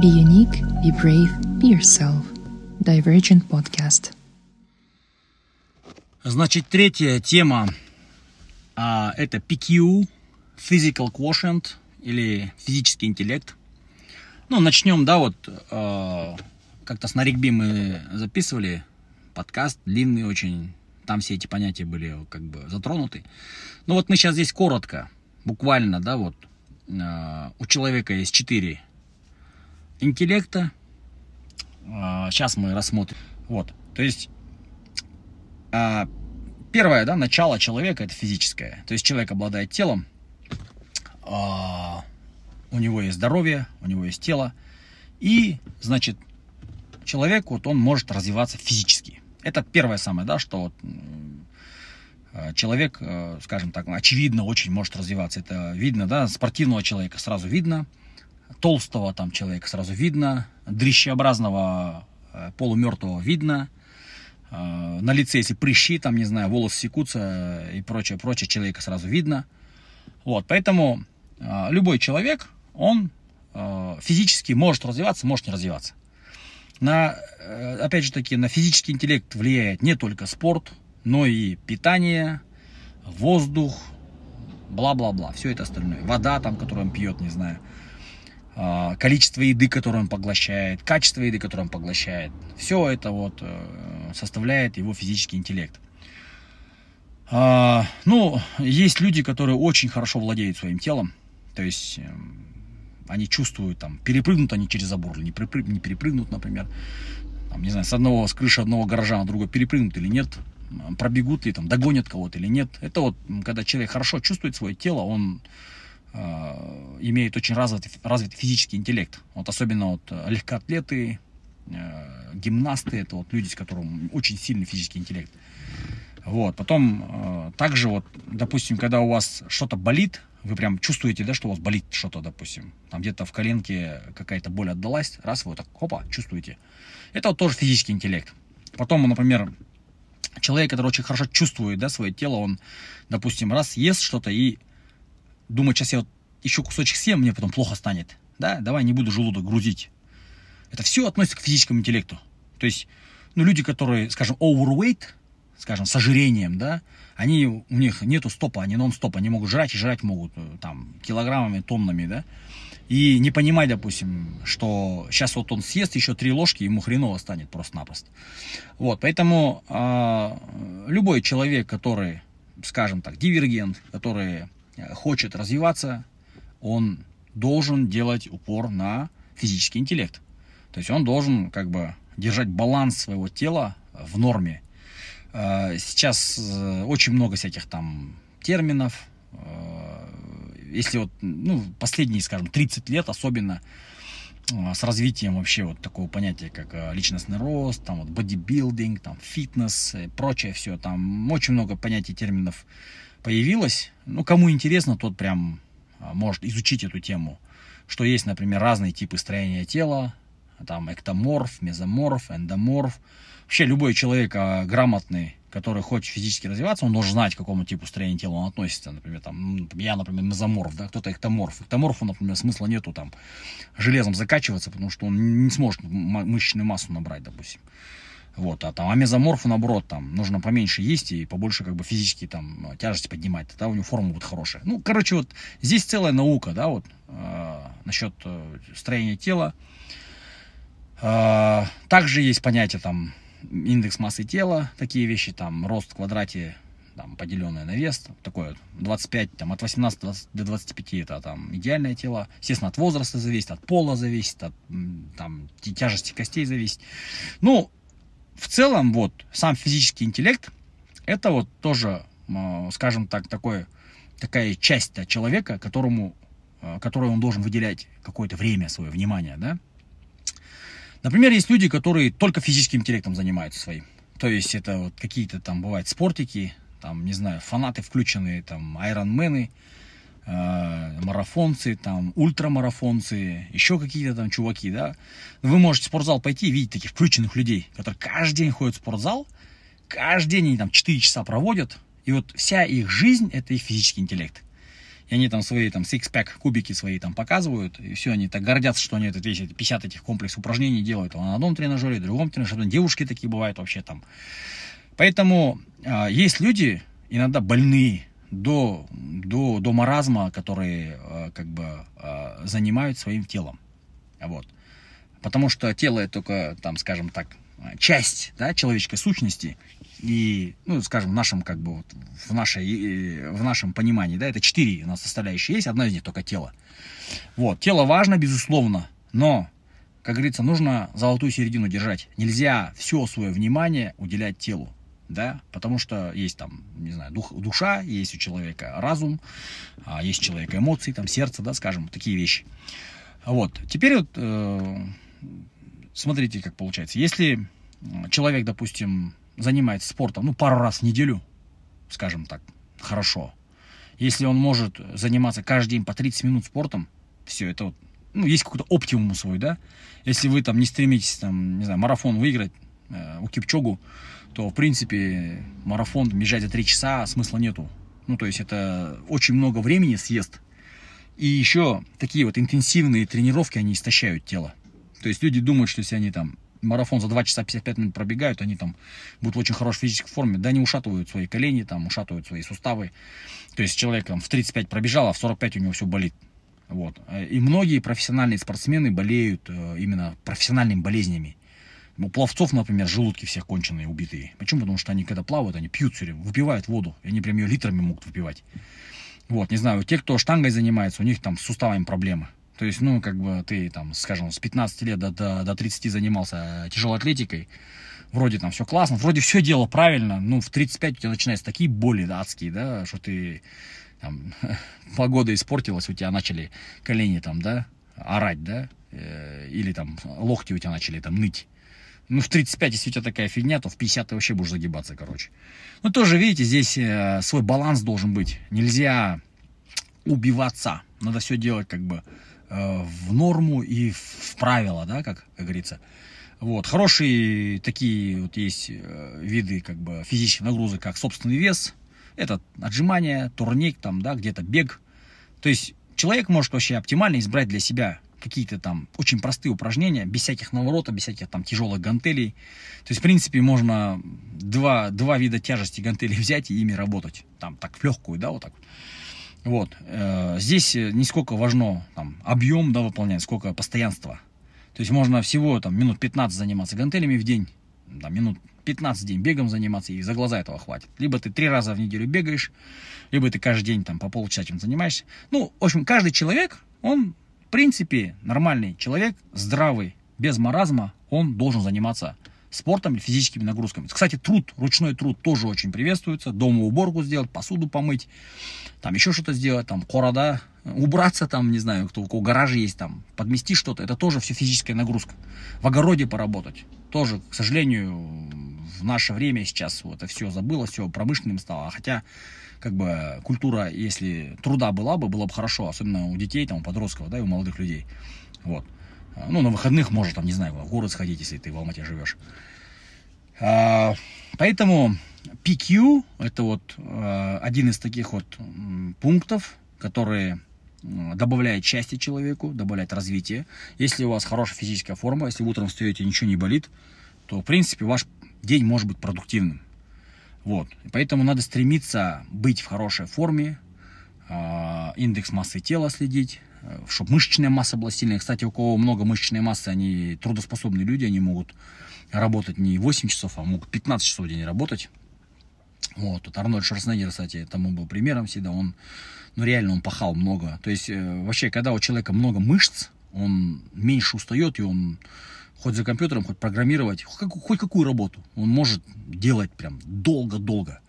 Be unique, be brave, be yourself. Divergent Podcast. Значит, третья тема а, это PQ, Physical Quotient или физический интеллект. Ну, начнем, да, вот а, как-то с Нарикби мы записывали подкаст, длинный очень, там все эти понятия были как бы затронуты. Ну вот мы сейчас здесь коротко, буквально, да, вот а, у человека есть четыре интеллекта. Сейчас а, мы рассмотрим. Вот, то есть а, первое, да, начало человека это физическое. То есть человек обладает телом, у него есть здоровье, у него есть тело, и, значит, человек, вот он может развиваться физически. Это первое самое, да, что вот человек, скажем так, очевидно, очень может развиваться. Это видно, да, спортивного человека сразу видно, толстого там человека сразу видно, дрищеобразного э, полумертвого видно, э, на лице, если прыщи, там, не знаю, волосы секутся и прочее, прочее, человека сразу видно. Вот, поэтому э, любой человек, он физически может развиваться, может не развиваться. На, опять же таки, на физический интеллект влияет не только спорт, но и питание, воздух, бла-бла-бла, все это остальное. Вода там, которую он пьет, не знаю. А, количество еды, которую он поглощает, качество еды, которую он поглощает. Все это вот э, составляет его физический интеллект. А, ну, есть люди, которые очень хорошо владеют своим телом, то есть эм, они чувствуют, там, перепрыгнут они через забор или не, припрыг, не перепрыгнут, например, там, не знаю, с одного, с крыши одного гаража на другой перепрыгнут или нет, пробегут ли, там, догонят кого-то или нет. Это вот, когда человек хорошо чувствует свое тело, он имеют очень развитый, развитый физический интеллект. Вот особенно вот э, легкоатлеты, э, гимнасты, это вот люди, с которым очень сильный физический интеллект. Вот, потом также вот, допустим, когда у вас что-то болит, вы прям чувствуете, да, что у вас болит что-то, допустим, там где-то в коленке какая-то боль отдалась, раз вы вот так, хопа, чувствуете. Это вот тоже физический интеллект. Потом, например, человек, который очень хорошо чувствует, да, свое тело, он, допустим, раз ест что-то и думать, сейчас я вот еще кусочек съем, мне потом плохо станет. Да, давай не буду желудок грузить. Это все относится к физическому интеллекту. То есть, ну, люди, которые, скажем, overweight, скажем, с ожирением, да, они, у них нету стопа, они нон-стоп, они могут жрать и жрать могут, э, там, килограммами, тоннами, да, и не понимать, допустим, что сейчас вот он съест еще три ложки, ему хреново станет просто-напросто. Вот, поэтому э, любой человек, который, скажем так, дивергент, который хочет развиваться, он должен делать упор на физический интеллект. То есть он должен как бы держать баланс своего тела в норме. Э, сейчас э, очень много всяких там терминов. Если вот, ну, последние, скажем, 30 лет особенно с развитием вообще вот такого понятия, как личностный рост, там вот бодибилдинг, там фитнес, прочее все, там очень много понятий, терминов появилась. Ну, кому интересно, тот прям а, может изучить эту тему. Что есть, например, разные типы строения тела. Там эктоморф, мезоморф, эндоморф. Вообще любой человек а, грамотный, который хочет физически развиваться, он должен знать, к какому типу строения тела он относится. Например, там, я, например, мезоморф, да, кто-то эктоморф. Эктоморфу, например, смысла нету там железом закачиваться, потому что он не сможет мышечную массу набрать, допустим. Вот, а там а мезоморфу, наоборот, там нужно поменьше есть и побольше как бы физически там тяжести поднимать, тогда у него форма будет хорошая. Ну, короче, вот здесь целая наука, да, вот э, насчет э, строения тела. Э, также есть понятие там индекс массы тела, такие вещи, там рост в квадрате, там, поделенное на вес, такое 25, там, от 18 до 25 это там идеальное тело. Естественно, от возраста зависит, от пола зависит, от там, тяжести костей зависит. Ну, в целом, вот, сам физический интеллект, это вот тоже, скажем так, такое, такая часть человека, которому, э, которой он должен выделять какое-то время, свое внимание, да. Например, есть люди, которые только физическим интеллектом занимаются своим. То есть это вот какие-то там бывают спортики, там, не знаю, фанаты включенные, там, айронмены, марафонцы, там, ультрамарафонцы, еще какие-то там чуваки, да. Вы можете в спортзал пойти и видеть таких включенных людей, которые каждый день ходят в спортзал, каждый день они там 4 часа проводят, и вот вся их жизнь – это их физический интеллект. и они там свои там six-pack кубики свои там показывают, и все, они так гордятся, что они этот весь 50 этих комплекс упражнений делают на одном тренажере, на другом тренажере, девушки такие бывают вообще там. Поэтому э, есть люди, иногда больные, до, до, до маразма, которые э, как бы э, занимают своим телом. Вот. Потому что тело это только, там, скажем так, часть да, человеческой сущности. И, ну, скажем, в нашем, как бы, вот, в, нашей, в нашем понимании, да, это четыре у нас составляющие есть, одна из них только тело. Вот, тело важно, безусловно, но, как говорится, нужно золотую середину держать. Нельзя все свое внимание уделять телу да, потому что есть там, не знаю, дух, душа, есть у человека разум, а есть у человека эмоции, там сердце, да, скажем, такие вещи. Вот, теперь вот э, смотрите, как получается. Если человек, допустим, занимается спортом, ну, пару раз в неделю, скажем так, хорошо. Если он может заниматься каждый день по 30 минут спортом, все, это вот, ну, есть какой-то оптимум свой, да. Если вы там не стремитесь, там, не знаю, марафон выиграть у Кипчогу, то, в принципе, марафон бежать за 3 часа смысла нету. Ну, то есть это очень много времени съест. И еще такие вот интенсивные тренировки, они истощают тело. То есть люди думают, что если они там марафон за 2 часа 55 минут пробегают, они там будут в очень хорошей физической форме. Да, они ушатывают свои колени, там, ушатывают свои суставы. То есть человек там в 35 пробежал, а в 45 у него все болит. Вот. И многие профессиональные спортсмены болеют э, именно профессиональными болезнями. У пловцов, например, желудки все конченые, убитые. Почему? Потому что они, когда плавают, они пьют все время, выпивают воду. И они прям ее литрами могут выпивать. Вот, не знаю, те, кто штангой занимается, у них там с суставами проблемы. То есть, ну, как бы ты там, скажем, с 15 лет до, до, до 30 занимался тяжелой атлетикой, вроде там все классно, вроде все дело правильно, ну, в 35 у тебя начинаются такие боли адские, да, что ты там, погода испортилась, у тебя начали колени там, да, орать, да, э, или там локти у тебя начали там ныть. Ну, в 35, если у тебя такая фигня, то в 50 ты вообще будешь загибаться, короче. Ну, тоже, видите, здесь э, свой баланс должен быть. Нельзя убиваться. Надо все делать как бы э, в норму и в, в правила, да, как, как говорится. Вот. Хорошие такие вот есть э, виды как бы физических нагрузок, как собственный вес. Это отжимание, турник, там, да, где-то бег. То есть человек может вообще оптимально избрать для себя какие-то там очень простые упражнения, без всяких наворотов, без всяких там тяжелых гантелей. То есть, в принципе, можно два, два вида тяжести гантелей взять и ими работать. Там так в легкую, да, вот так вот. Э, здесь не сколько важно там, объем да, выполнять, сколько постоянство. То есть можно всего там, минут 15 заниматься гантелями в день, там, минут 15 день бегом заниматься, и за глаза этого хватит. Либо ты три раза в неделю бегаешь, либо ты каждый день там, по полчаса этим занимаешься. Ну, в общем, каждый человек, он принципе, нормальный человек, здравый, без маразма, он должен заниматься спортом или физическими нагрузками. Кстати, труд, ручной труд тоже очень приветствуется. Дома уборку сделать, посуду помыть, там еще что-то сделать, там корода, убраться там, не знаю, кто у кого гаражи есть, там, подмести что-то. Это тоже все физическая нагрузка. В огороде поработать. Тоже, к сожалению, в наше время сейчас вот это все забыло, все промышленным стало. Хотя как бы культура, если труда была бы, было бы хорошо, особенно у детей, там, у подростков, да, и у молодых людей. Вот. Ну, на выходных можно, там, не знаю, в город сходить, если ты в Алмате живешь. А, поэтому PQ это вот а, один из таких вот пунктов, которые добавляет счастье человеку, добавляет развитие. Если у вас хорошая физическая форма, если утром встаете, ничего не болит, то, в принципе, ваш день может быть продуктивным. Вот. Поэтому надо стремиться быть в хорошей форме, а, индекс массы тела следить, э, чтобы мышечная масса была сильная. Кстати, у кого много мышечной массы, они трудоспособные люди, они могут работать не 8 часов, а могут 15 часов в день работать. Вот, тут Арнольд Шварценеггер, кстати, тому был примером всегда, он, ну реально, он пахал много. То есть, э, вообще, когда у человека много мышц, он меньше устает, и он хоть за компьютером, хоть программировать, хоть, какую работу он может делать прям долго-долго.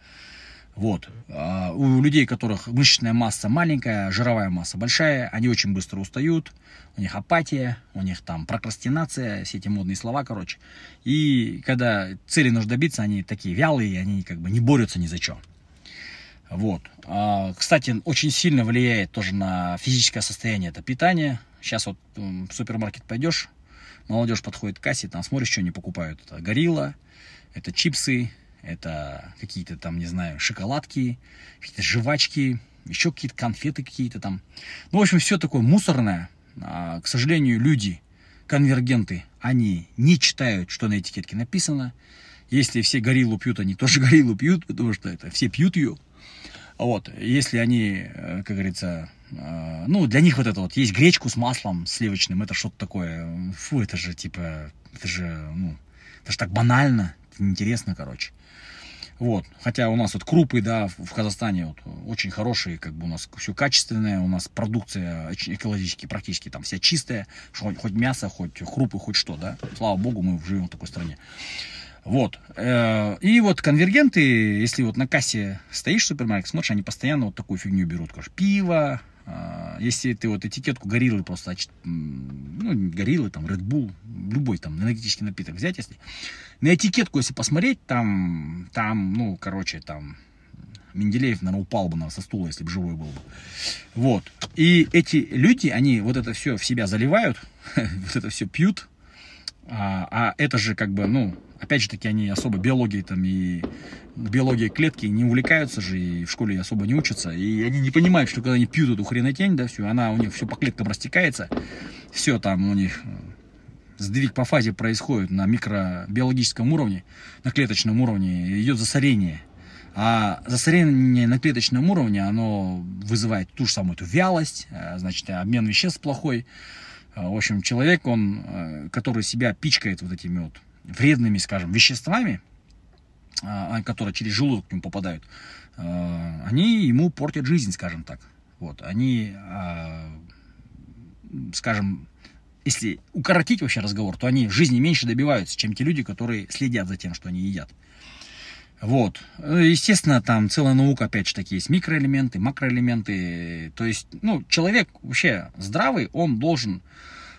Вот. А у людей, у которых мышечная масса маленькая, жировая масса большая, они очень быстро устают, у них апатия, у них там прокрастинация, все эти модные слова, короче. И когда цели нужно добиться, они такие вялые, они как бы не борются ни за что. Вот. А, кстати, очень сильно влияет тоже на физическое состояние это питание. Сейчас вот в супермаркет пойдешь, молодежь подходит к кассе, там смотришь, что они покупают. Это горилла, это чипсы, это какие-то там, не знаю, шоколадки, какие-то жвачки, еще какие-то конфеты какие-то там. Ну, в общем, все такое мусорное. А, к сожалению, люди, конвергенты, они не читают, что на этикетке написано. Если все гориллу пьют, они тоже гориллу пьют, потому что это все пьют ее. Вот, если они, э, как говорится, ну, для них вот это вот, есть гречку с маслом сливочным, это что-то такое, фу, это же, типа, это же, ну, это же так банально, неинтересно, короче. Вот. Хотя у нас вот крупы, да, в Казахстане вот, очень хорошие, как бы у нас все качественное, у нас продукция экологически практически там вся чистая, хоть, хоть мясо, хоть крупы, хоть что, да. Слава богу, мы живем в такой стране. Вот. Э, и вот конвергенты, если вот на кассе стоишь в супермаркете, смотришь, они постоянно вот такую фигню берут. Конечно, пиво, а, если ты вот этикетку гориллы просто, ну, гориллы, там, Red Bull, любой там энергетический напиток взять, если на этикетку, если посмотреть, там, там, ну, короче, там, Менделеев, наверное, упал бы со стула, если бы живой был бы. Вот. И эти люди, они вот это все в себя заливают, вот это все пьют, а, а это же как бы, ну, опять же таки, они особо биологией там и биологией клетки не увлекаются же, и в школе особо не учатся, и они не понимают, что когда они пьют эту хренотень, да, все, она у них все по клеткам растекается, все там у них э, сдвиг по фазе происходит на микробиологическом уровне, на клеточном уровне, идет засорение. А засорение на клеточном уровне, оно вызывает ту же самую эту вялость, э, значит, обмен веществ плохой. Э, в общем, человек, он, который себя пичкает вот этими вот вредными, скажем, веществами, а, а, которые через желудок к нему попадают, они ему портят жизнь, скажем так. Вот, они, скажем, если укоротить вообще разговор, то они жизни меньше добиваются, чем те люди, которые следят за тем, что они едят. Вот. Естественно, там целая наука, опять же таки, есть микроэлементы, макроэлементы. То есть, ну, человек вообще здравый, он должен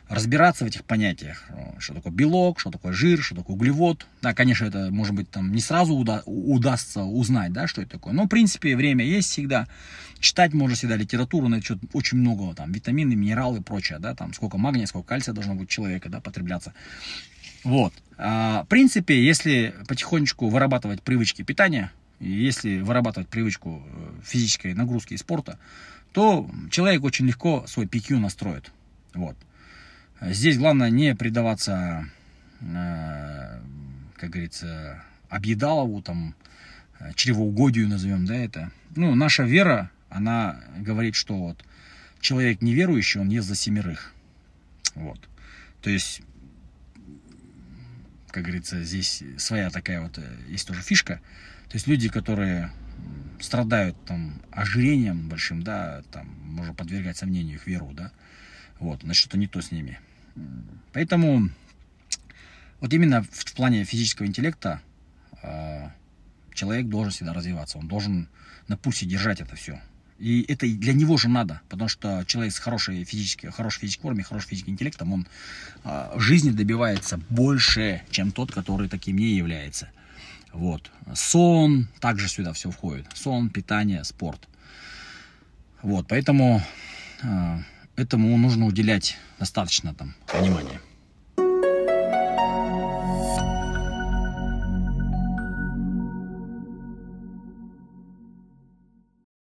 разбираться в этих понятиях. Что такое белок, что такое жир, что такое углевод. Да, конечно, это, может быть, там не сразу уда- удастся узнать, да, что это такое. Но, в принципе, время есть всегда. Читать можно всегда литературу, на это очень много, там, витамины, минералы и прочее, да, там, сколько магния, сколько кальция должно быть у человека, да, потребляться. Вот. А, в принципе, если потихонечку вырабатывать привычки питания, если вырабатывать привычку э, физической нагрузки и спорта, то человек очень легко свой PQ настроит. Вот. Здесь главное не предаваться, э, как говорится, объедалову, там, э, чревоугодию назовем, да, это. Ну, наша вера, она говорит, что вот человек неверующий, он ест за семерых. Вот. То есть, как говорится, здесь своя такая вот, э, есть тоже фишка. То есть люди, которые страдают там ожирением большим, да, там можно подвергать сомнению их веру, да, вот, значит, что-то не то с ними. Поэтому вот именно в, в плане физического интеллекта э, человек должен всегда развиваться, он должен на пульсе держать это все. И это для него же надо, потому что человек с хорошей физической, хорошей физической формой, хорошим физическим интеллектом, он э, жизни добивается больше, чем тот, который таким не является. Вот. Сон, также сюда все входит. Сон, питание, спорт. Вот, поэтому э, этому нужно уделять достаточно там внимания.